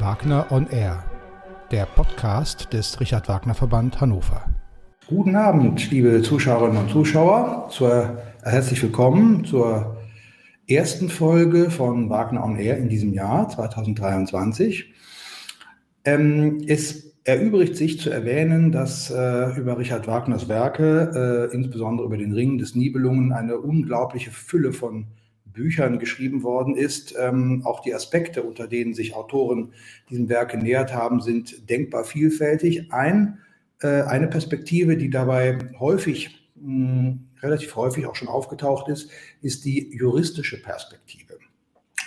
Wagner on Air, der Podcast des Richard Wagner Verband Hannover. Guten Abend, liebe Zuschauerinnen und Zuschauer. Zur, herzlich willkommen zur ersten Folge von Wagner on Air in diesem Jahr 2023. Ähm, es erübrigt sich zu erwähnen, dass äh, über Richard Wagners Werke, äh, insbesondere über den Ring des Nibelungen, eine unglaubliche Fülle von Büchern geschrieben worden ist. Ähm, auch die Aspekte, unter denen sich Autoren diesem Werk genähert haben, sind denkbar vielfältig. Ein, äh, eine Perspektive, die dabei häufig, mh, relativ häufig auch schon aufgetaucht ist, ist die juristische Perspektive.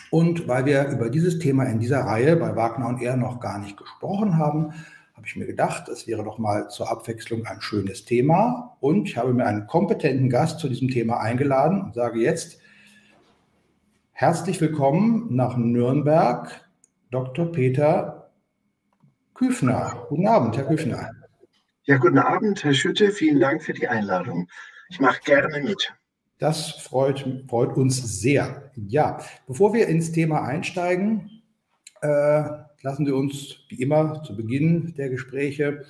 Und weil wir über dieses Thema in dieser Reihe bei Wagner und er noch gar nicht gesprochen haben, habe ich mir gedacht, es wäre doch mal zur Abwechslung ein schönes Thema. Und ich habe mir einen kompetenten Gast zu diesem Thema eingeladen und sage jetzt, Herzlich willkommen nach Nürnberg, Dr. Peter Küfner. Guten Abend, Herr Küfner. Ja, guten Abend, Herr Schütte. Vielen Dank für die Einladung. Ich mache gerne mit. Das freut, freut uns sehr. Ja, bevor wir ins Thema einsteigen, äh, lassen Sie uns wie immer zu Beginn der Gespräche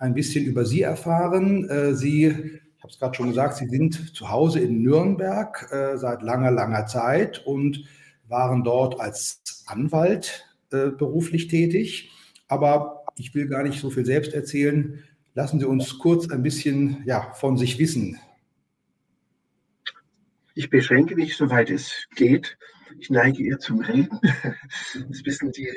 ein bisschen über Sie erfahren. Äh, Sie habe es gerade schon gesagt, Sie sind zu Hause in Nürnberg äh, seit langer, langer Zeit und waren dort als Anwalt äh, beruflich tätig. Aber ich will gar nicht so viel selbst erzählen. Lassen Sie uns kurz ein bisschen ja, von sich wissen. Ich beschränke mich, soweit es geht. Ich neige eher zum Reden. Das wissen die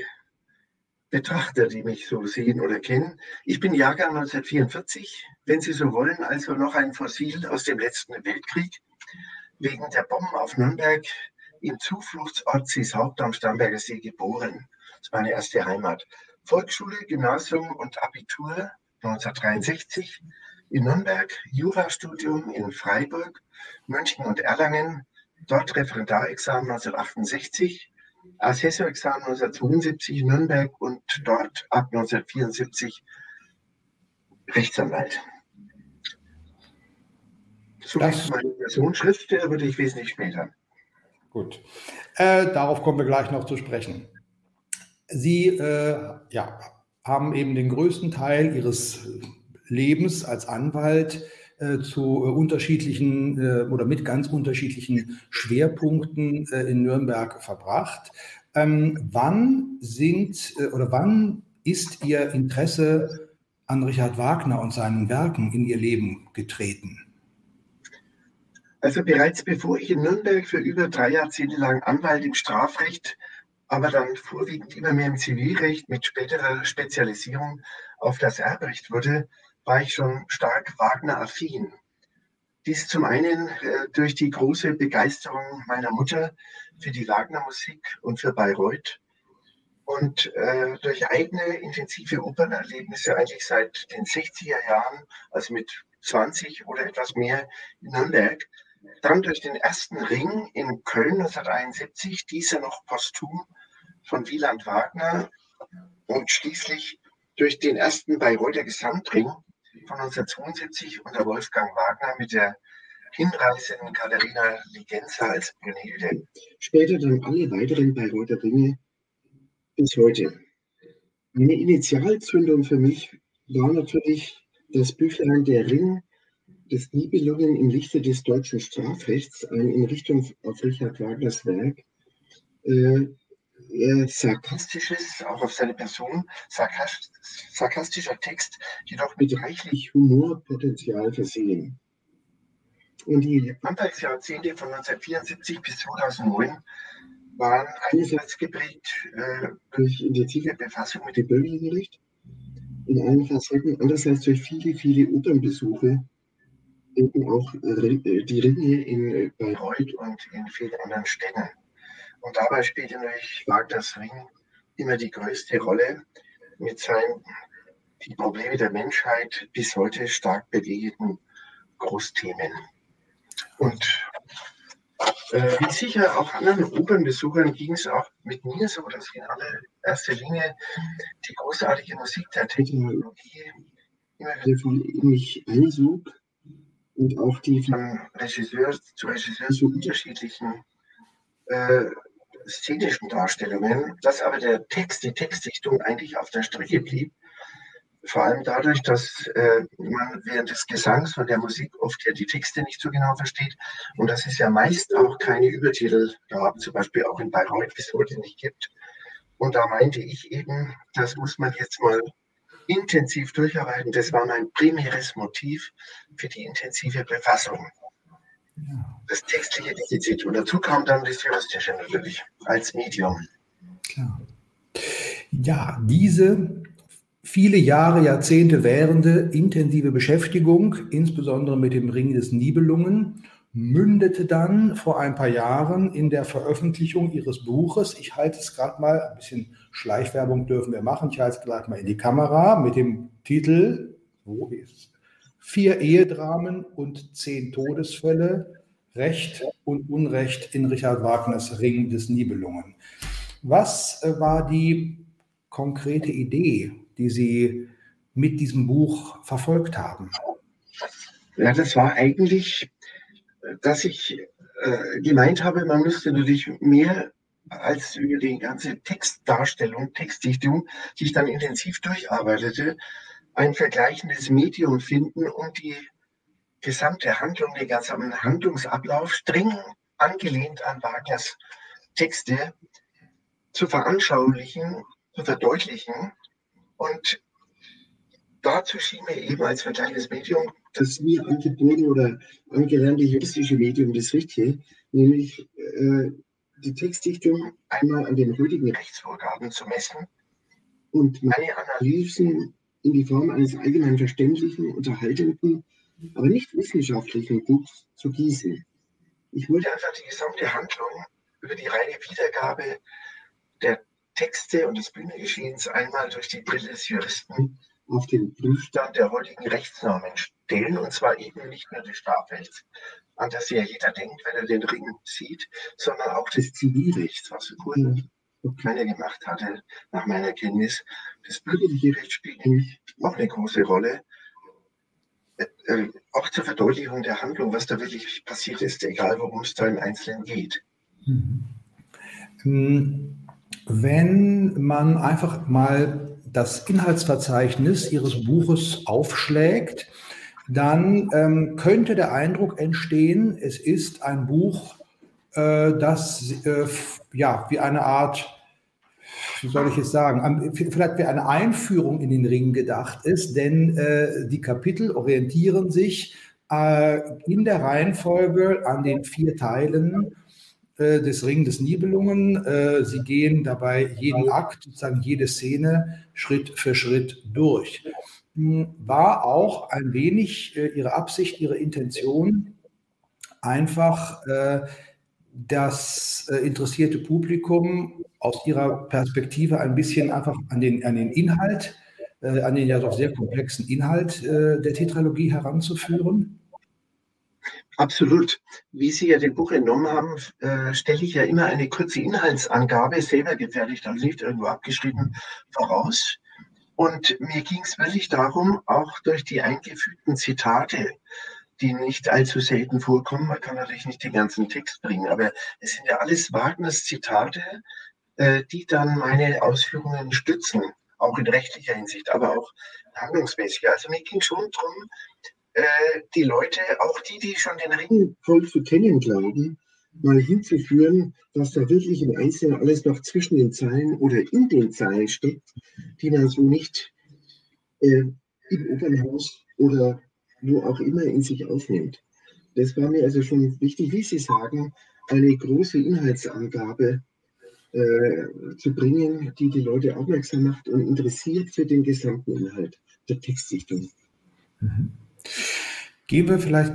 Betrachter, die mich so sehen oder kennen. Ich bin Jahrgang 1944, wenn Sie so wollen, also noch ein Fossil aus dem letzten Weltkrieg. Wegen der Bomben auf Nürnberg im Zufluchtsort Zieshaupt am Starnberger See geboren. Das war meine erste Heimat. Volksschule, Gymnasium und Abitur 1963 in Nürnberg, Jurastudium in Freiburg, München und Erlangen, dort Referendarexamen 1968 Assessorexamen 1972 in Nürnberg und dort ab 1974 Rechtsanwalt. So ist meine Personenschrift, der würde ich wesentlich später. Gut. Äh, darauf kommen wir gleich noch zu sprechen. Sie äh, ja, haben eben den größten Teil Ihres Lebens als Anwalt äh, zu äh, unterschiedlichen äh, oder mit ganz unterschiedlichen Schwerpunkten in Nürnberg verbracht. Ähm, wann sind oder wann ist Ihr Interesse an Richard Wagner und seinen Werken in Ihr Leben getreten? Also bereits bevor ich in Nürnberg für über drei Jahrzehnte lang Anwalt im Strafrecht, aber dann vorwiegend immer mehr im Zivilrecht mit späterer Spezialisierung auf das Erbrecht wurde, war ich schon stark Wagner-affin. Dies zum einen äh, durch die große Begeisterung meiner Mutter für die Wagner-Musik und für Bayreuth und äh, durch eigene intensive Opernerlebnisse eigentlich seit den 60er Jahren, also mit 20 oder etwas mehr in Nürnberg. Dann durch den ersten Ring in Köln 1971, dieser noch posthum von Wieland Wagner und schließlich durch den ersten Bayreuther Gesamtring von 1972 unter Wolfgang Wagner mit der hinreißenden Katharina Ligenza als Brunhilde. Später dann alle weiteren Bayreuther Ringe bis heute. Eine Initialzündung für mich war natürlich das Büchlein Der Ring des Nibelungen im Lichte des deutschen Strafrechts, ein in Richtung auf Richard Wagners Werk. Äh, sarkastisches, auch auf seine Person, sarkastischer Text, jedoch mit reichlich Humorpotenzial versehen. Und die Anfangsjahrzehnte von 1974 bis 2009 waren einerseits geprägt äh, durch intensive Befassung mit dem Bürgergericht, in allen Facetten, andererseits durch viele, viele Opernbesuche, eben auch äh, die Ringe in Bayreuth und in vielen anderen Städten. Und dabei spielte natürlich Wagners Ring immer die größte Rolle mit seinen die Probleme der Menschheit bis heute stark bewegenden Großthemen. Und äh, wie sicher auch anderen Opernbesuchern ging es auch mit mir so, dass ich in allererster Linie die großartige Musik der Technologie immer wieder von mich einsog und auch die von Regisseur zu Regisseur so unterschiedlichen äh, szenischen Darstellungen, dass aber der Text, die Textdichtung eigentlich auf der Strecke blieb. Vor allem dadurch, dass äh, man während des Gesangs und der Musik oft ja die Texte nicht so genau versteht und dass es ja meist auch keine Übertitel gab, zum Beispiel auch in Bayreuth bis heute nicht gibt. Und da meinte ich eben, das muss man jetzt mal intensiv durcharbeiten. Das war mein primäres Motiv für die intensive Befassung. Das textliche Defizit. Und dazu kam dann das Juristische natürlich als Medium. Klar. Ja, diese viele Jahre, Jahrzehnte währende intensive Beschäftigung, insbesondere mit dem Ring des Nibelungen, mündete dann vor ein paar Jahren in der Veröffentlichung ihres Buches. Ich halte es gerade mal, ein bisschen Schleichwerbung dürfen wir machen. Ich halte es gleich mal in die Kamera mit dem Titel, wo ist es? Vier Ehedramen und zehn Todesfälle, Recht und Unrecht in Richard Wagners Ring des Nibelungen. Was äh, war die konkrete Idee, die Sie mit diesem Buch verfolgt haben? Ja, das war eigentlich dass ich äh, gemeint habe, man müsste natürlich mehr als über die ganze Textdarstellung, Textdichtung, die ich dann intensiv durcharbeitete, ein vergleichendes Medium finden, um die gesamte Handlung, den ganzen Handlungsablauf streng angelehnt an Wagners Texte zu veranschaulichen, zu verdeutlichen. Und dazu schien mir eben als vergleichendes Medium das mir angeborene oder angelernte juristische Medium das Richtige, nämlich äh, die Textdichtung einmal an den heutigen Rechtsvorgaben zu messen und meine Analysen in die Form eines allgemein verständlichen, unterhaltenden, aber nicht wissenschaftlichen Buchs zu gießen. Ich wollte einfach die gesamte Handlung über die reine Wiedergabe der Texte und des Bühnengeschehens einmal durch die Brille des Juristen auf den Prüfstand der heutigen Rechtsnormen stellen, und zwar eben nicht nur des Strafrechts, an das ja jeder denkt, wenn er den Ring sieht, sondern auch des Zivilrechts, was vorher noch keiner gemacht hatte, nach meiner Kenntnis. Das bürgerliche Recht spielt nämlich auch eine große Rolle, äh, äh auch zur Verdeutlichung der Handlung, was da wirklich passiert ist, egal worum es da im Einzelnen geht. Mhm. Wenn man einfach mal das Inhaltsverzeichnis Ihres Buches aufschlägt, dann ähm, könnte der Eindruck entstehen, es ist ein Buch, äh, das äh, ja wie eine Art, wie soll ich es sagen, vielleicht wie eine Einführung in den Ring gedacht ist, denn äh, die Kapitel orientieren sich äh, in der Reihenfolge an den vier Teilen äh, des Ring des Nibelungen. Äh, sie gehen dabei jeden Akt, sozusagen jede Szene Schritt für Schritt durch. Hm, war auch ein wenig äh, Ihre Absicht, Ihre Intention, einfach das interessierte Publikum aus Ihrer Perspektive ein bisschen einfach an den, an den Inhalt, an den ja doch sehr komplexen Inhalt der Tetralogie heranzuführen? Absolut. Wie Sie ja den Buch entnommen haben, äh, stelle ich ja immer eine kurze Inhaltsangabe, selber gefährlich, also nicht irgendwo abgeschrieben, voraus. Und mir ging es wirklich darum, auch durch die eingefügten Zitate, die nicht allzu selten vorkommen, man kann natürlich nicht den ganzen Text bringen, aber es sind ja alles Wagners Zitate, äh, die dann meine Ausführungen stützen, auch in rechtlicher Hinsicht, aber auch handlungsmäßig. Also mir ging schon darum, äh, die Leute, auch die, die schon den Ring voll zu kennen glauben, mal hinzuführen, was da wirklich im Einzelnen alles noch zwischen den Zeilen oder in den Zeilen steckt, die man so nicht äh, im Opernhaus oder wo auch immer in sich aufnimmt. Das war mir also schon wichtig, wie Sie sagen, eine große Inhaltsangabe äh, zu bringen, die die Leute aufmerksam macht und interessiert für den gesamten Inhalt der Textsichtung. Mhm. Gehen wir vielleicht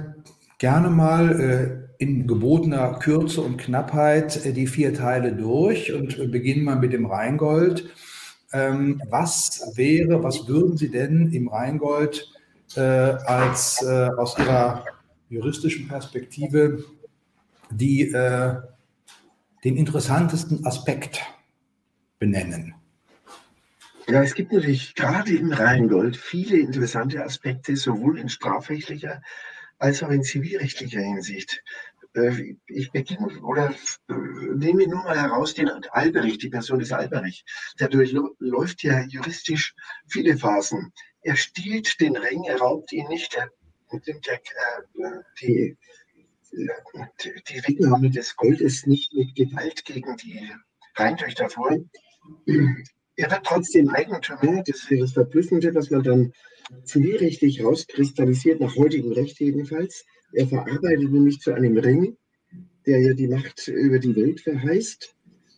gerne mal äh, in gebotener Kürze und Knappheit äh, die vier Teile durch und äh, beginnen mal mit dem Rheingold. Ähm, was wäre, was würden Sie denn im Rheingold als äh, aus Ihrer juristischen Perspektive die, äh, den interessantesten Aspekt benennen? Ja, es gibt natürlich gerade im Rheingold viele interessante Aspekte, sowohl in strafrechtlicher als auch in zivilrechtlicher Hinsicht. äh, ich beginne oder äh, nehme nur mal heraus den Alberich, die Person des Alberich. Der durchläuft ja juristisch viele Phasen. Er stiehlt den Ring, er raubt ihn nicht, er nimmt äh, die, die Wegnahme des Goldes nicht mit Gewalt gegen die Rheintöchter vor. Er wird trotzdem Eigentümer, das wäre das Verblüffende, was man dann zivilrechtlich rauskristallisiert, nach heutigem Recht jedenfalls. Er verarbeitet nämlich zu einem Ring, der ja die Macht über die Welt verheißt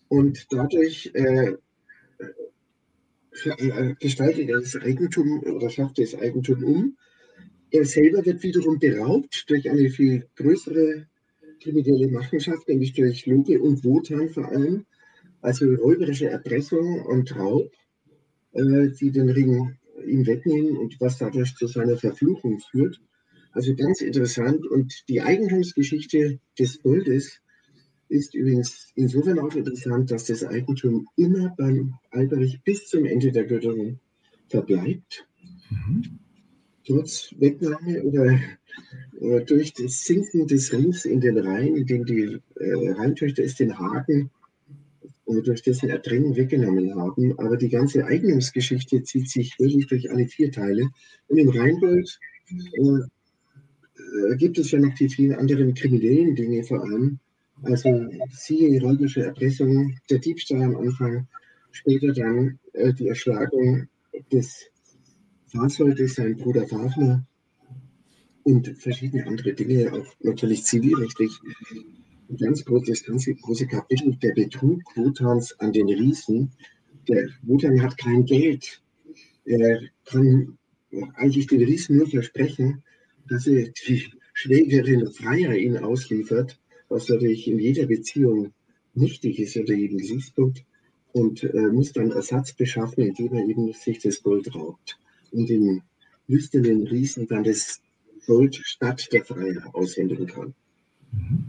und dadurch äh, äh, gestaltet er das Eigentum oder schafft das Eigentum um. Er selber wird wiederum beraubt durch eine viel größere kriminelle Machenschaft, nämlich durch Loge und Wotan vor allem, also räuberische Erpressung und Raub, äh, die den Ring ihm wegnehmen und was dadurch zu seiner Verfluchung führt. Also ganz interessant. Und die Eigentumsgeschichte des Goldes ist übrigens insofern auch interessant, dass das Eigentum immer beim Alberich bis zum Ende der Götterung verbleibt. Mhm. Trotz Wegnahme oder, oder, durch das Sinken des Rings in den Rhein, in dem die äh, Rheintöchter es den Haken äh, durch dessen Ertrinken weggenommen haben. Aber die ganze Eignungsgeschichte zieht sich wirklich durch alle vier Teile. Und im Rheingold äh, äh, gibt es ja noch die vielen anderen kriminellen Dinge vor allem. Also siehe räubische Erpressung, der Diebstahl am Anfang, später dann äh, die Erschlagung des Fahrzeuges, sein Bruder Fafner und verschiedene andere Dinge, auch natürlich zivilrechtlich. Ein ganz großes, ganz große Kapitel, der Betrug Wotans an den Riesen. Der Wotan hat kein Geld. Er kann eigentlich den Riesen nur versprechen, dass er die Schwägerin Freier ihn ausliefert, was natürlich in jeder Beziehung nichtig ist unter jedem Gesichtspunkt und äh, muss dann Ersatz beschaffen, indem er eben sich das Gold raubt und den lüsternen Riesen dann das Gold statt der Freier aushändigen kann. Mhm.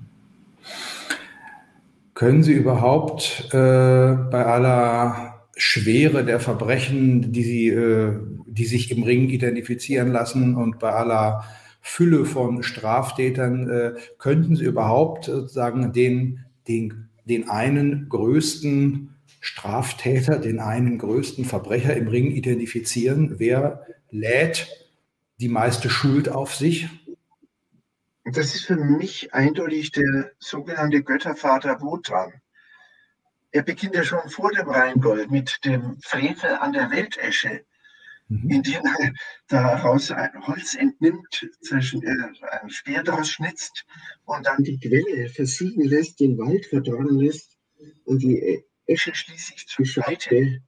Können Sie überhaupt äh, bei aller Schwere der Verbrechen, die, Sie, äh, die sich im Ring identifizieren lassen und bei aller Fülle von Straftätern, äh, könnten Sie überhaupt sozusagen den, den, den einen größten Straftäter, den einen größten Verbrecher im Ring identifizieren? Wer lädt die meiste Schuld auf sich? Das ist für mich eindeutig der sogenannte Göttervater Wotan. Er beginnt ja schon vor dem Rheingold mit dem Frevel an der Weltesche mhm. indem er daraus Holz entnimmt, äh, ein Speer daraus schnitzt und dann die Quelle versiegen lässt, den Wald verdorren lässt und die Esche schließlich zu Scheite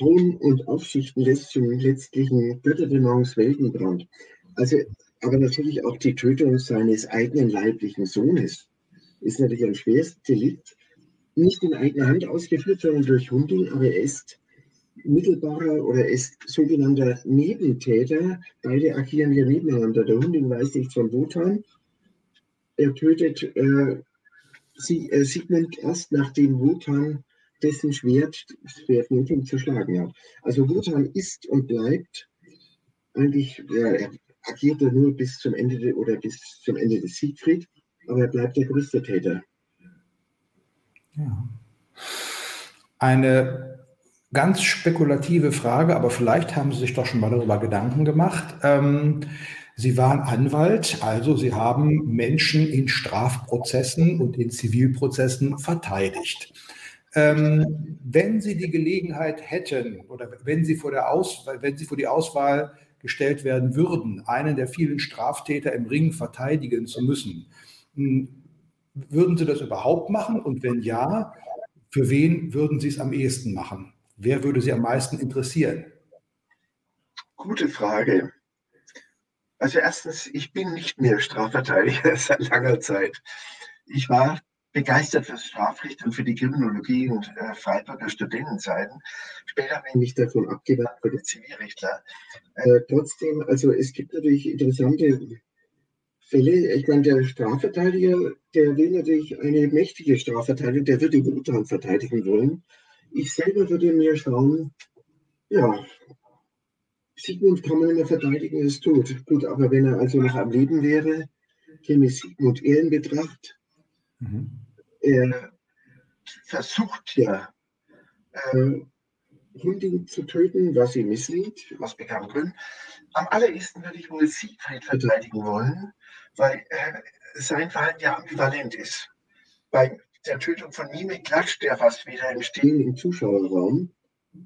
hauen und aufschichten lässt zum letztlichen Götterdämmerungsweltenbrand. Also, aber natürlich auch die Tötung seines eigenen leiblichen Sohnes ist natürlich ein schweres Delikt. Nicht in eigener Hand ausgeführt, sondern durch Hunding, aber er ist mittelbarer oder ist sogenannter Nebentäter. Beide agieren ja nebeneinander. Der Hunding weiß nichts von Wotan. Er tötet äh, sie, äh, Sigmund erst nachdem Wotan dessen Schwert, Schwert nötig zu schlagen hat. Also Wotan ist und bleibt eigentlich, äh, er agiert er nur bis zum Ende oder bis zum Ende des Siegfried, aber er bleibt der größte Täter. Ja. Eine ganz spekulative Frage, aber vielleicht haben Sie sich doch schon mal darüber Gedanken gemacht. Ähm, Sie waren Anwalt, also Sie haben Menschen in Strafprozessen und in Zivilprozessen verteidigt. Ähm, wenn Sie die Gelegenheit hätten oder wenn Sie, vor der Auswahl, wenn Sie vor die Auswahl gestellt werden würden, einen der vielen Straftäter im Ring verteidigen zu müssen, hm, würden Sie das überhaupt machen? Und wenn ja, für wen würden Sie es am ehesten machen? Wer würde Sie am meisten interessieren? Gute Frage. Also erstens, ich bin nicht mehr Strafverteidiger seit langer Zeit. Ich war begeistert fürs Strafrecht und für die Kriminologie und äh, Freiburger Studentenzeiten. Später bin ich davon abgewandt für die Zivilrechtler. Äh, trotzdem, also es gibt natürlich interessante Fälle. Ich meine, der Strafverteidiger, der will natürlich eine mächtige Strafverteidigung, der würde Wotan verteidigen wollen. Ich selber würde mir schauen, ja, Sigmund kann man immer verteidigen, ist tot. Gut, aber wenn er also noch am Leben wäre, käme Sigmund eher in Betracht. Mhm. Er versucht ja, äh, Hunding zu töten, was sie misslingt, aus bekannten Gründen. Am allerersten würde ich wohl Siegfried verteidigen wollen, weil äh, sein Verhalten ja ambivalent ist. Bei der Tötung von Mime klatscht er fast wieder im Stehen im Zuschauerraum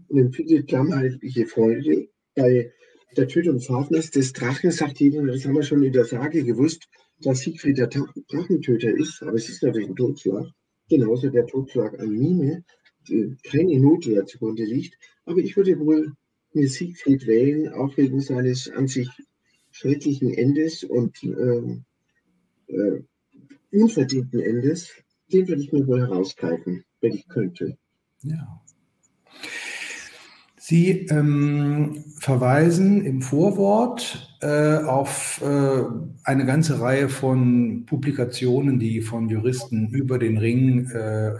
und empfindet klammheitliche Freude. Bei der Tötung Fafners des Drachen sagt jeder, das haben wir schon in der Sage gewusst, dass Siegfried der Drachentöter ist, aber es ist natürlich ein Totschlag. Genauso der Totschlag an Mime, keine Notwehr zugrunde liegt. Aber ich würde wohl mir Siegfried wählen, auch wegen seines an sich schrecklichen Endes und äh, äh, unverdienten Endes. Den würde ich mir wohl herausgreifen, wenn ich könnte. Ja. Sie ähm, verweisen im Vorwort äh, auf äh, eine ganze Reihe von Publikationen, die von Juristen über den Ring äh,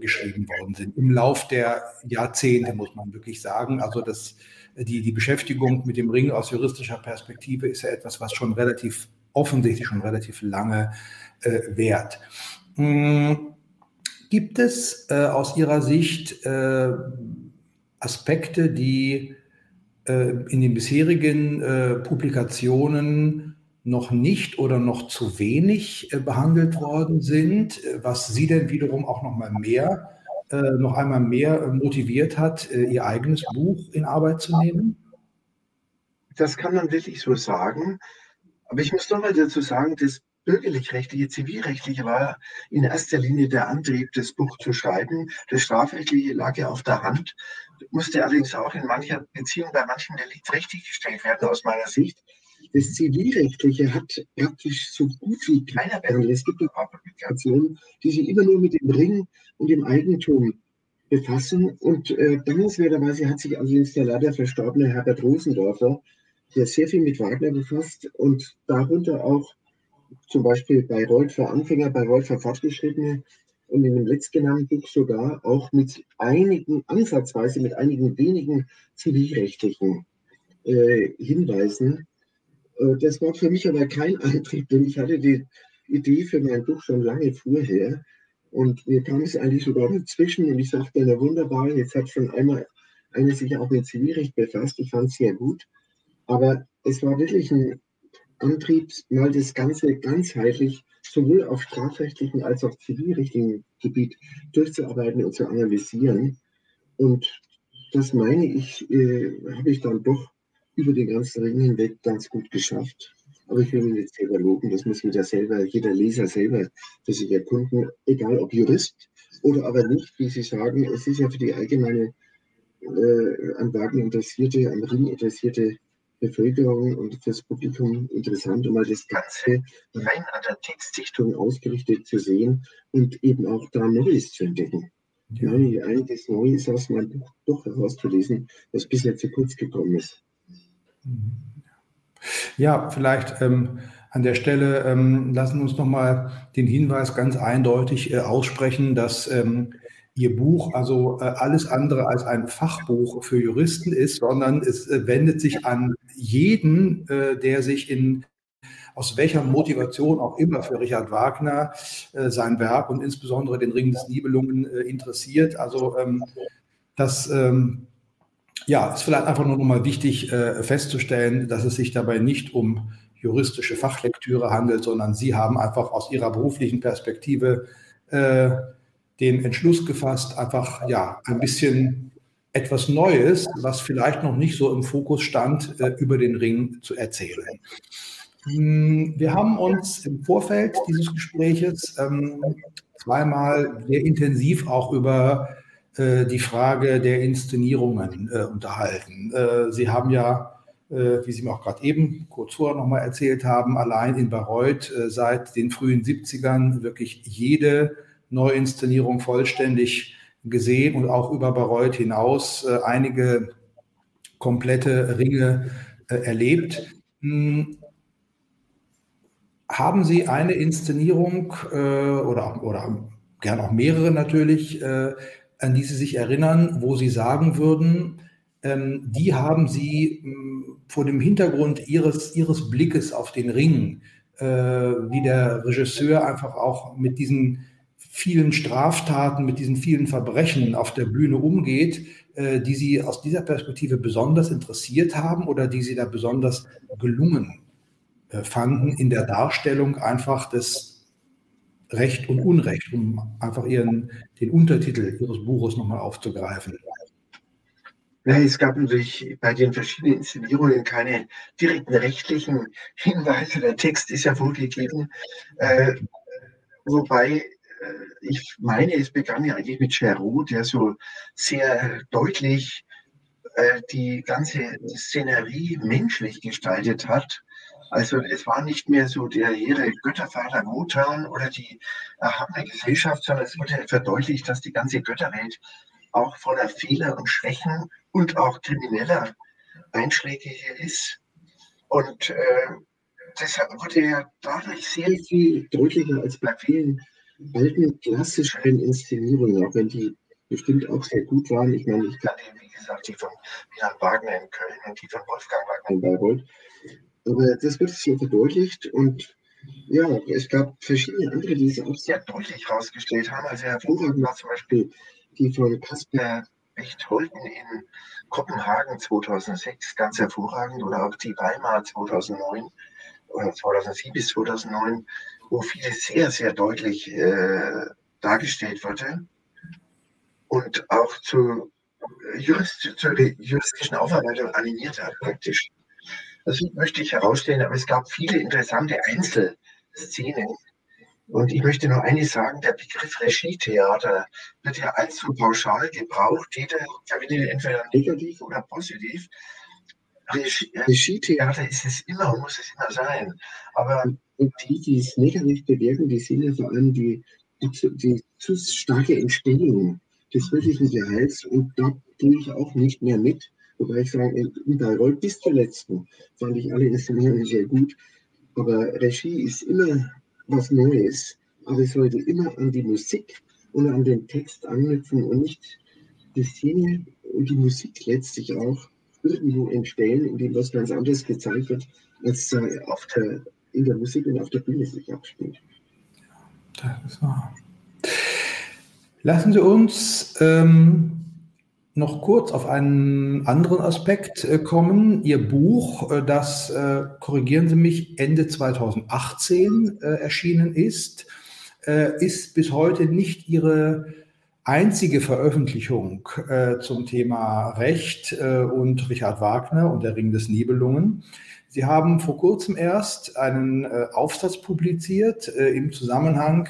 geschrieben worden sind. Im Lauf der Jahrzehnte, muss man wirklich sagen. Also das, die, die Beschäftigung mit dem Ring aus juristischer Perspektive ist ja etwas, was schon relativ offensichtlich schon relativ lange äh, währt. Hm, gibt es äh, aus Ihrer Sicht äh, Aspekte, die äh, in den bisherigen äh, Publikationen noch nicht oder noch zu wenig äh, behandelt worden sind, was Sie denn wiederum auch noch mal mehr, noch einmal mehr motiviert hat, Ihr eigenes Buch in Arbeit zu nehmen? Das kann man wirklich so sagen. Aber ich muss doch mal dazu sagen, das bürgerlich-rechtliche, zivilrechtliche war in erster Linie der Antrieb, das Buch zu schreiben. Das strafrechtliche lag ja auf der Hand musste allerdings auch in mancher Beziehung bei manchen Delikt richtiggestellt werden, aus meiner Sicht. Das Zivilrechtliche hat praktisch so gut wie keiner behandelt. Es gibt ein paar Publikationen, die sich immer nur mit dem Ring und dem Eigentum befassen. Und äh, dankenswerterweise hat sich allerdings der leider verstorbene Herbert Rosendorfer, der sehr viel mit Wagner befasst und darunter auch zum Beispiel bei Reut für Anfänger, bei Reut für Fortgeschrittene und in dem letztgenannten Buch sogar auch mit einigen, ansatzweise mit einigen wenigen zivilrechtlichen äh, Hinweisen. Äh, das war für mich aber kein Antrieb, denn ich hatte die Idee für mein Buch schon lange vorher. Und mir kam es eigentlich sogar dazwischen und ich sagte, na wunderbar, jetzt hat schon einmal eine sich auch mit Zivilrecht befasst. Ich fand es sehr gut. Aber es war wirklich ein Antrieb, mal das Ganze ganzheitlich sowohl auf strafrechtlichen als auch zivilrechtlichen Gebiet durchzuarbeiten und zu analysieren. Und das meine ich, äh, habe ich dann doch über den ganzen Ring hinweg ganz gut geschafft. Aber ich will mich nicht selber loben, das muss jeder selber, jeder Leser selber für sich erkunden, egal ob Jurist oder aber nicht, wie Sie sagen, es ist ja für die allgemeine äh, an Wagen interessierte, an Ring interessierte Bevölkerung und fürs Publikum interessant, um mal das Ganze rein an der Textdichtung ausgerichtet zu sehen und eben auch da Neues zu entdecken. Ja. Meine, einiges Neues aus meinem Buch doch herauszulesen, was bisher zu kurz gekommen ist. Ja, vielleicht ähm, an der Stelle ähm, lassen wir uns nochmal den Hinweis ganz eindeutig äh, aussprechen, dass ähm, Ihr Buch also äh, alles andere als ein Fachbuch für Juristen ist, sondern es äh, wendet sich an jeden, äh, der sich in aus welcher Motivation auch immer für Richard Wagner sein Werk und insbesondere den Ring des Nibelungen interessiert. Also ähm, das ähm, ja, ist vielleicht einfach nur noch mal wichtig festzustellen, dass es sich dabei nicht um juristische Fachlektüre handelt, sondern Sie haben einfach aus Ihrer beruflichen Perspektive den Entschluss gefasst, einfach ja ein bisschen etwas Neues, was vielleicht noch nicht so im Fokus stand, äh, über den Ring zu erzählen. Hm, wir haben uns im Vorfeld dieses Gespräches ähm, zweimal sehr intensiv auch über äh, die Frage der Inszenierungen äh, unterhalten. Sie haben ja, wie Sie mir auch gerade eben kurz vorher nochmal erzählt haben, allein in Bayreuth seit den frühen 70ern wirklich jede Neuinszenierung vollständig gesehen und auch über Bayreuth hinaus äh, einige komplette Ringe äh, erlebt. Hm. Haben Sie eine Inszenierung äh, oder, oder gern auch mehrere natürlich, äh, an die Sie sich erinnern, wo Sie sagen würden, ähm, die haben Sie mh, hm, vor dem Hintergrund Ihres, Ihres Blickes auf den Ring äh, wie der Regisseur einfach auch mit diesen vielen Straftaten, mit diesen vielen Verbrechen auf der Bühne umgeht, äh, die Sie aus dieser Perspektive besonders interessiert haben oder die Sie da besonders gelungen äh, fanden in der Darstellung einfach des Recht und Unrecht, um einfach ihren, den Untertitel Ihres Buches nochmal aufzugreifen. Es gab natürlich bei den verschiedenen Inszenierungen keine direkten rechtlichen Hinweise. Der Text ist ja vorgegeben. Äh, wobei ich meine, es begann ja eigentlich mit Cherot, der so sehr deutlich äh, die ganze Szenerie menschlich gestaltet hat. Also es war nicht mehr so der hehre Göttervater Wotan oder die erhabene Gesellschaft, sondern es wurde verdeutlicht, dass die ganze Götterwelt auch voller Fehler und Schwächen und auch krimineller Einschläge hier ist. Und äh, deshalb wurde ja dadurch sehr viel deutlicher als bei vielen alten klassischen Inszenierungen, auch wenn die bestimmt auch sehr gut waren. Ich meine, ich kannte, wie gesagt, die von Milan Wagner in Köln und die von Wolfgang Wagner in Bayreuth. Aber das wird sehr verdeutlicht und ja, es gab verschiedene andere, die es auch sehr deutlich herausgestellt haben. Also hervorragend war zum Beispiel die von Kasper Bechtholten in Kopenhagen 2006, ganz hervorragend, oder auch die Weimar 2009 oder 2007 bis 2009, wo vieles sehr, sehr deutlich äh, dargestellt wurde und auch zu, Jurist, zur juristischen Aufarbeitung animiert hat praktisch. Das möchte ich herausstellen, aber es gab viele interessante Einzelszenen. Und ich möchte noch eines sagen, der Begriff Regietheater wird ja allzu pauschal gebraucht. Jeder verwendet entweder negativ oder positiv. Regietheater ist es immer und muss es immer sein. Aber die, die es negativ bewirken, die sind ja vor allem die, die, die zu starke Entstehung des wirklichen Gehalts. Und da gehe ich auch nicht mehr mit. Wobei ich sage, in Bayreuth bis zur letzten fand ich alle Inszenierungen sehr gut. Aber Regie ist immer was Neues. Aber es sollte immer an die Musik und an den Text anknüpfen und nicht die Szene und die Musik letztlich auch irgendwo entstehen, indem was ganz anderes gezeigt wird, als äh, auf der, in der Musik und auf der Bühne sich abspielt. Das ist. Lassen Sie uns ähm, noch kurz auf einen anderen Aspekt äh, kommen. Ihr Buch, äh, das, korrigieren Sie mich, Ende 2018 äh, erschienen ist, ist bis heute nicht Ihre einzige Veröffentlichung äh, zum Thema Recht und Richard Wagner und der Ring des Nibelungen. Sie haben vor kurzem erst einen Aufsatz publiziert im Zusammenhang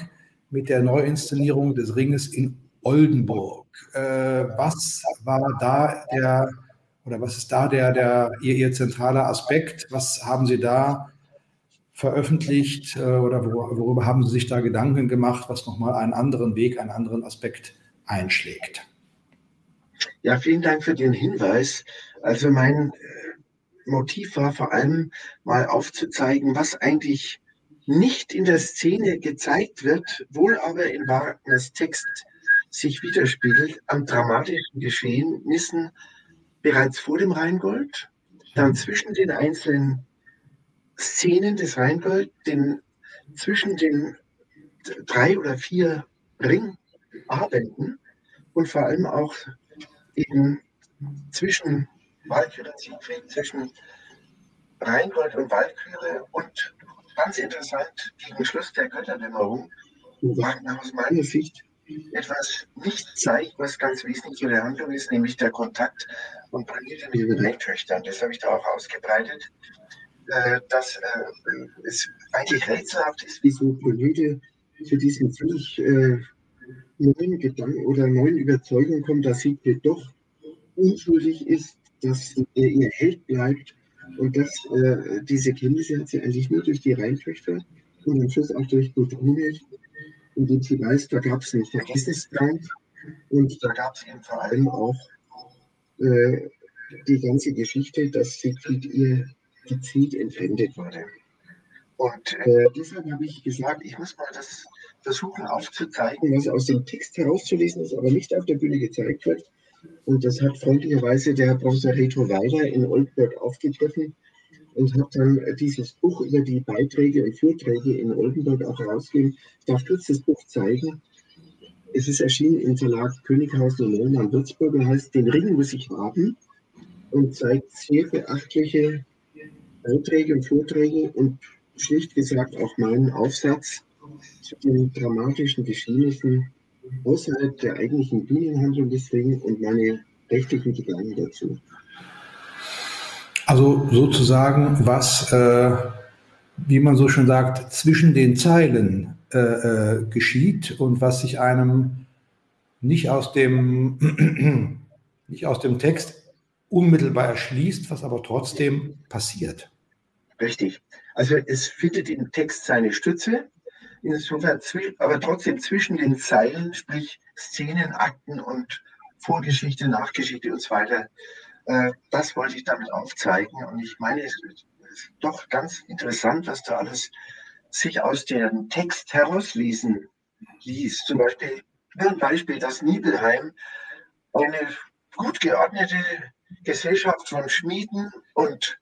mit der Neuinszenierung des Ringes in Oldenburg. Äh, was war da der, oder was ist da der, der ihr, ihr zentraler Aspekt? Was haben Sie da veröffentlicht äh, oder worüber haben Sie sich da Gedanken gemacht, was nochmal einen anderen Weg, einen anderen Aspekt einschlägt? Ja, vielen Dank für den Hinweis. Also mein äh, Motiv war vor allem mal aufzuzeigen, was eigentlich nicht in der Szene gezeigt wird, wohl aber in Wagners Text sich widerspiegelt an dramatischen Geschehnissen bereits vor dem Rheingold, dann zwischen den einzelnen Szenen des Rheingold, den, zwischen den drei oder vier Ringabenden und vor allem auch eben zwischen Walküre Siegfried, zwischen Rheingold und Walküre und ganz interessant gegen Schluss der Götterdämmerung, Wagner aus meiner Sicht etwas nicht zeigt, was ganz wesentlich für die Handlung ist, nämlich der Kontakt und Brüder mit den Lehrtöchtern. Das habe ich da auch ausgebreitet, äh, dass äh, es eigentlich rätselhaft ist, wieso Brüder zu diesem völlig neuen Gedanken oder neuen Überzeugung kommen, dass Siegfried doch unschuldig ist, dass er ihr Held bleibt und dass äh, diese Kenntnisse hat sie eigentlich nur durch die Rheintöchter und am Schluss auch durch Gudrun in dem sie weiß, da gab es einen Vergessensdrang und da gab es eben vor allem auch äh, die ganze Geschichte, dass Siegfried ihr gezielt entwendet wurde. Und äh, deshalb habe ich gesagt, ich muss mal das versuchen aufzuzeigen, was aus dem Text herauszulesen ist, aber nicht auf der Bühne gezeigt wird. Und das hat freundlicherweise der Professor Reto Weiler in Oldberg aufgegriffen. und habe dann dieses Buch über die Beiträge und Vorträge in Oldenburg auch herausgegeben. Ich darf kurz das Buch zeigen. Es ist erschienen im Verlag Könighausen und Neumann Würzburg und heißt Den Ring muss ich haben und zeigt sehr beachtliche Beiträge und Vorträge und schlicht gesagt auch meinen Aufsatz zu den dramatischen Geschehnissen außerhalb der eigentlichen Bühnenhandlung des Ring und meine rechtlichen Gedanken dazu. Also sozusagen, was, äh, wie man so schön sagt, zwischen den Zeilen äh, äh, geschieht und was sich einem nicht aus dem, nicht aus dem Text unmittelbar erschließt, was aber trotzdem passiert. Richtig. Also es findet im Text seine Stütze, insofern, aber trotzdem zwischen den Zeilen, sprich Szenen, Akten und Vorgeschichte, Nachgeschichte und so weiter, äh, das wollte ich damit aufzeigen. Und ich meine, es ist doch ganz interessant, was da alles sich aus dem Text herauslesen ließ. Zum Beispiel, ein Beispiel, dass Nibelheim eine gut geordnete Gesellschaft von Schmieden und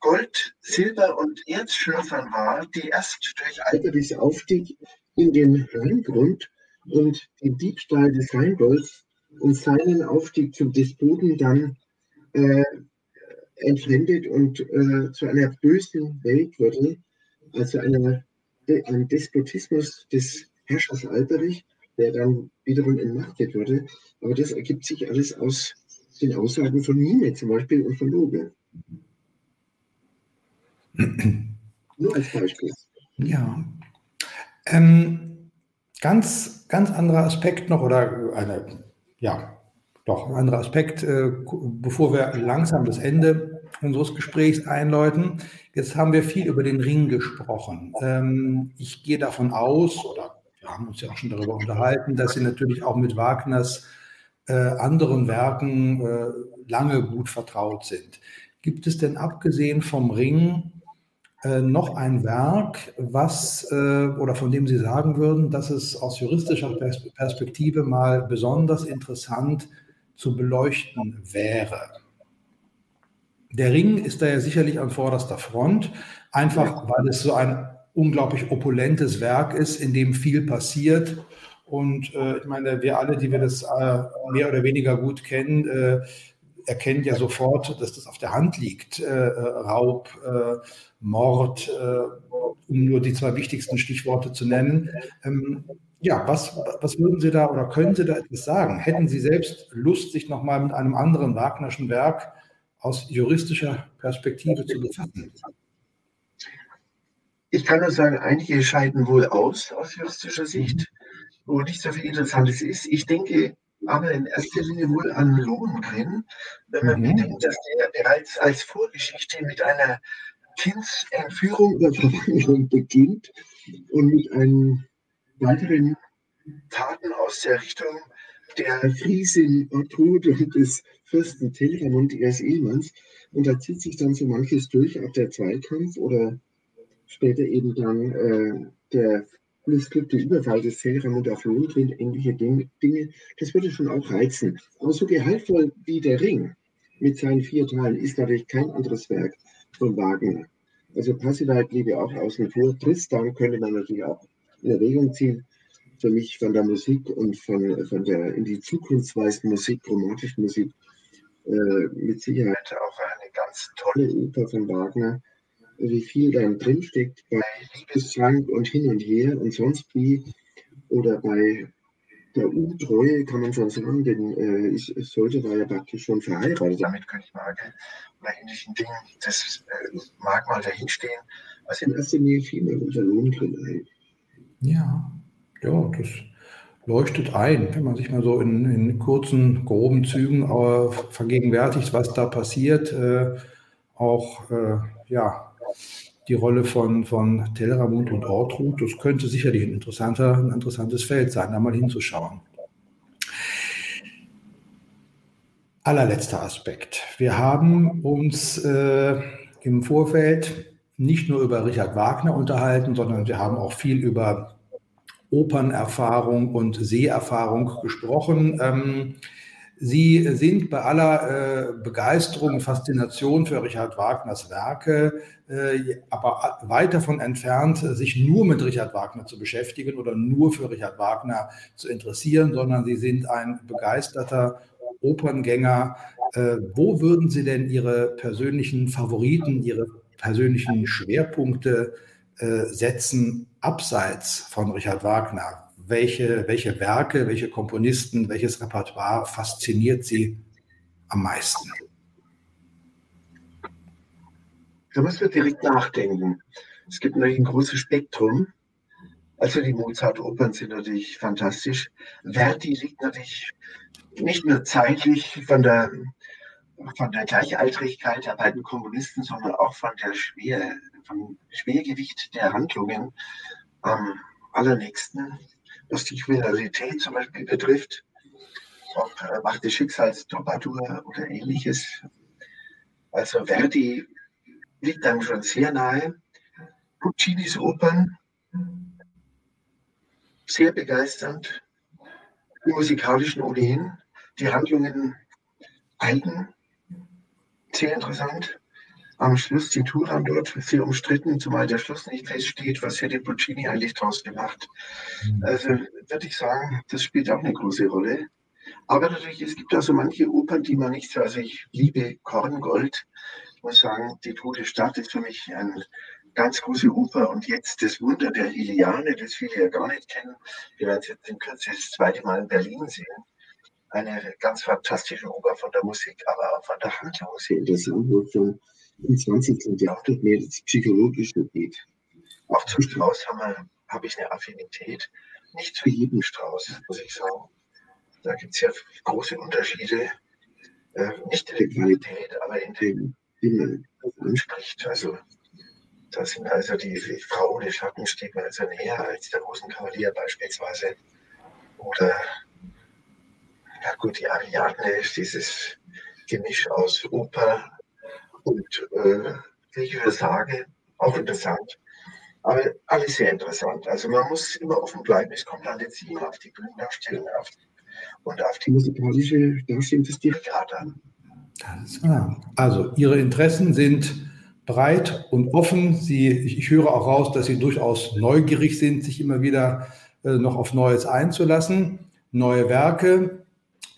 Gold, Silber und Erzschürfern war, die erst durch Alberich Aufstieg in den Rheingrund und den Diebstahl des Rheingolds und seinen Aufstieg zum Despoten dann äh, entfremdet und äh, zu einer bösen Welt wurde, also einer, einem Despotismus des Herrschers Alberich, der dann wiederum entmachtet wurde. Aber das ergibt sich alles aus den Aussagen von Mime zum Beispiel und von Lobe. Nur als Beispiel. Ja. Ähm, ganz, ganz anderer Aspekt noch oder eine, ja, doch, ein anderer Aspekt, äh, bevor wir langsam das Ende unseres Gesprächs einläuten. Jetzt haben wir viel über den Ring gesprochen. Ähm, ich gehe davon aus, oder wir haben uns ja auch schon darüber unterhalten, dass Sie natürlich auch mit Wagners äh, anderen Werken äh, lange gut vertraut sind. Gibt es denn abgesehen vom Ring noch ein Werk, was oder von dem Sie sagen würden, dass es aus juristischer Perspektive mal besonders interessant zu beleuchten wäre. Der Ring ist da ja sicherlich an vorderster Front, einfach weil es so ein unglaublich opulentes Werk ist, in dem viel passiert. Und äh, ich meine, wir alle, die wir das äh, mehr oder weniger gut kennen, äh, erkennen ja sofort, dass das auf der Hand liegt. Äh, äh, Raub, äh, Mord, um nur die zwei wichtigsten Stichworte zu nennen. Ähm, ja, was, was würden Sie da oder können Sie da etwas sagen? Hätten Sie selbst Lust, sich nochmal mit einem anderen Wagnerschen Werk aus juristischer Perspektive zu befassen? Ich kann nur sagen, einige scheiden wohl aus aus juristischer Sicht, wo nicht so viel Interessantes ist. Ich denke aber in erster Linie wohl an Lohengrin, wenn man mhm. bedenkt, dass der bereits als Vorgeschichte mit einer Kindsentführung oder Verwandlung beginnt und mit einem weiteren Taten aus der Richtung der Friesin Ortrud und des Fürsten Telramund ihres Ehemanns. Und da zieht sich dann so manches durch, auch der Zweikampf oder später eben dann äh, der missglückte Überfall des Telramund auf Lohengrin, ähnliche Dinge. Das würde schon auch reizen. Aber so gehaltvoll wie der Ring mit seinen vier Teilen ist natürlich kein anderes Werk von Wagner. Also Passivheit bliebe auch außen vor. Tristan könnte man natürlich auch in Erwägung ziehen. Für mich von der Musik und von, von der in die Zukunft weisenden Musik, romantischen Musik, äh, mit Sicherheit auch eine ganz tolle Oper von Wagner. Wie viel dann drinsteckt bei Liebeszwang und hin und her und sonst wie oder bei der Untreue kann man schon sagen, denn äh, ich, sollte war ja praktisch schon verheiratet. Damit könnte ich mal bei ähnlichen Dingen, das äh, mag mal dahinstehen. Also in erster Linie viel mehr unter Lohngrin ein. Ja, ja, das leuchtet ein, wenn man sich mal so in, in kurzen, groben Zügen äh, vergegenwärtigt, was da passiert. Äh, auch äh, ja, die Rolle von, von Telramund und Ortrud, das könnte sicherlich ein, interessanter, ein interessantes Feld sein, da mal hinzuschauen. Allerletzter Aspekt. Wir haben uns äh, im Vorfeld nicht nur über Richard Wagner unterhalten, sondern wir haben auch viel über Opernerfahrung und Seherfahrung gesprochen. Ähm, Sie sind bei aller äh, Begeisterung und Faszination für Richard Wagners Werke, äh, aber weit davon entfernt, sich nur mit Richard Wagner zu beschäftigen oder nur für Richard Wagner zu interessieren, sondern Sie sind ein begeisterter Operngänger. Äh, wo würden Sie denn Ihre persönlichen Favoriten, Ihre persönlichen Schwerpunkte äh, setzen, abseits von Richard Wagner? Welche, welche Werke, welche Komponisten, welches Repertoire fasziniert Sie am meisten? Da müssen wir direkt nachdenken. Es gibt natürlich ein großes Spektrum. Also die Mozart-Opern sind natürlich fantastisch. Verdi liegt natürlich nicht nur zeitlich von der, von der Gleichaltrigkeit der beiden Komponisten, sondern auch von der Schwer, vom Schwergewicht der Handlungen am allernächsten was die Kriminalität zum Beispiel betrifft, ob äh, Macht des Schicksals, Troubadour oder ähnliches. Also Verdi liegt dann schon sehr nahe. Puccinis Opern, sehr begeisternd. Die musikalischen ohnehin, die Handlungen eigen, sehr interessant am Schluss die Touran dort sehr umstritten, zumal der Schluss nicht feststeht, was hätte Puccini eigentlich draus gemacht. Mhm. Also würde ich sagen, das spielt auch eine große Rolle. Aber natürlich, es gibt auch so manche Opern, die man nicht so, also ich liebe Korngold. Ich muss sagen, die Tote Stadt ist für mich eine ganz große Oper und jetzt das Wunder der Liliane, das viele ja gar nicht kennen. Wir werden es jetzt in Kürze das zweite Mal in Berlin sehen eine ganz fantastische Oper von der Musik, aber auch von der Handlung sehr interessant, wo schon im 20. Jahrhundert mehr das Psychologische geht. Auch zum Strauß habe hab ich eine Affinität. Nicht zu jedem Strauß, muss ich sagen. Da gibt es ja große Unterschiede. Äh, nicht in der Qualität, aber in dem, wie man anspricht. Also, da sind also die, die Frau ohne Schatten steht mir also näher als der Rosenkavalier beispielsweise. Oder, ja gut, die Ariadne ist dieses Gemisch aus Oper, und äh, griechische Sage, auch interessant. Aber alles sehr interessant. Also man muss immer offen bleiben. Es kommt dann jetzt immer auf die Bühnendarstellung auf, und auf die musikalische Darstellung des Dirigats an. Ganz klar. Also Ihre Interessen sind breit und offen. Sie, ich, ich, höre auch raus, dass Sie durchaus neugierig sind, sich immer wieder äh, noch auf Neues einzulassen. Neue Werke,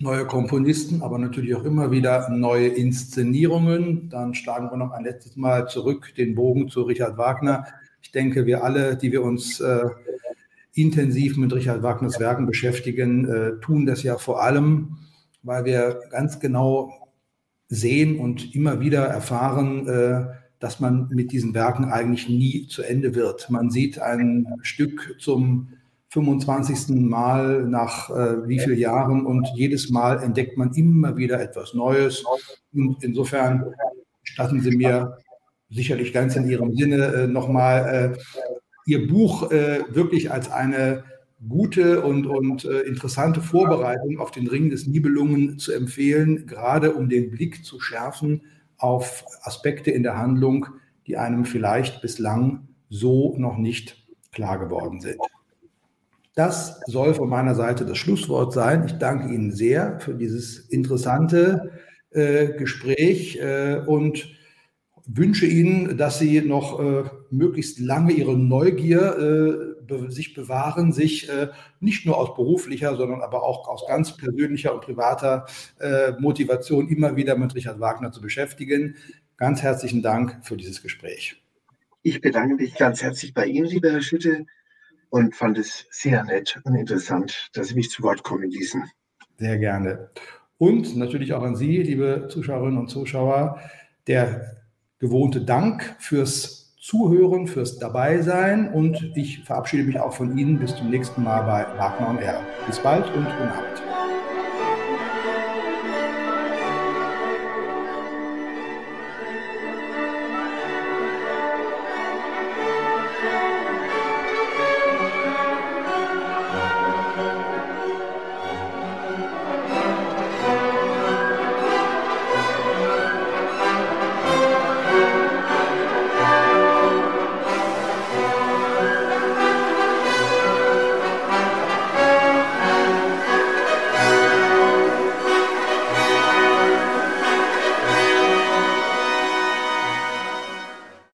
neue Komponisten, aber natürlich auch immer wieder neue Inszenierungen. Dann schlagen wir noch ein letztes Mal zurück den Bogen zu Richard Wagner. Ich denke, wir alle, die wir uns äh, intensiv mit Richard Wagners Werken beschäftigen, äh, tun das ja vor allem, weil wir ganz genau sehen und immer wieder erfahren, äh, dass man mit diesen Werken eigentlich nie zu Ende wird. Man sieht ein Stück zum 25. Mal nach äh, wie vielen Jahren und jedes Mal entdeckt man immer wieder etwas Neues. Und insofern statten Sie mir sicherlich ganz in Ihrem Sinne äh, nochmal äh, Ihr Buch äh, wirklich als eine gute und, und äh, interessante Vorbereitung auf den Ring des Nibelungen zu empfehlen, gerade um den Blick zu schärfen auf Aspekte in der Handlung, die einem vielleicht bislang so noch nicht klar geworden sind. Das soll von meiner Seite das Schlusswort sein. Ich danke Ihnen sehr für dieses interessante äh, Gespräch äh, und wünsche Ihnen, dass Sie noch äh, möglichst lange Ihre Neugier äh, be sich bewahren, sich äh, nicht nur aus beruflicher, sondern aber auch aus ganz persönlicher und privater äh, Motivation immer wieder mit Richard Wagner zu beschäftigen. Ganz herzlichen Dank für dieses Gespräch. Ich bedanke mich ganz herzlich bei Ihnen, lieber Herr Schütte und fand es sehr nett und interessant, dass Sie mich zu Wort kommen ließen. Sehr gerne. Und natürlich auch an Sie, liebe Zuschauerinnen und Zuschauer, der gewohnte Dank fürs Zuhören, fürs Dabeisein und ich verabschiede mich auch von Ihnen bis zum nächsten Mal bei Wagner und R. Bis bald und guten Abend.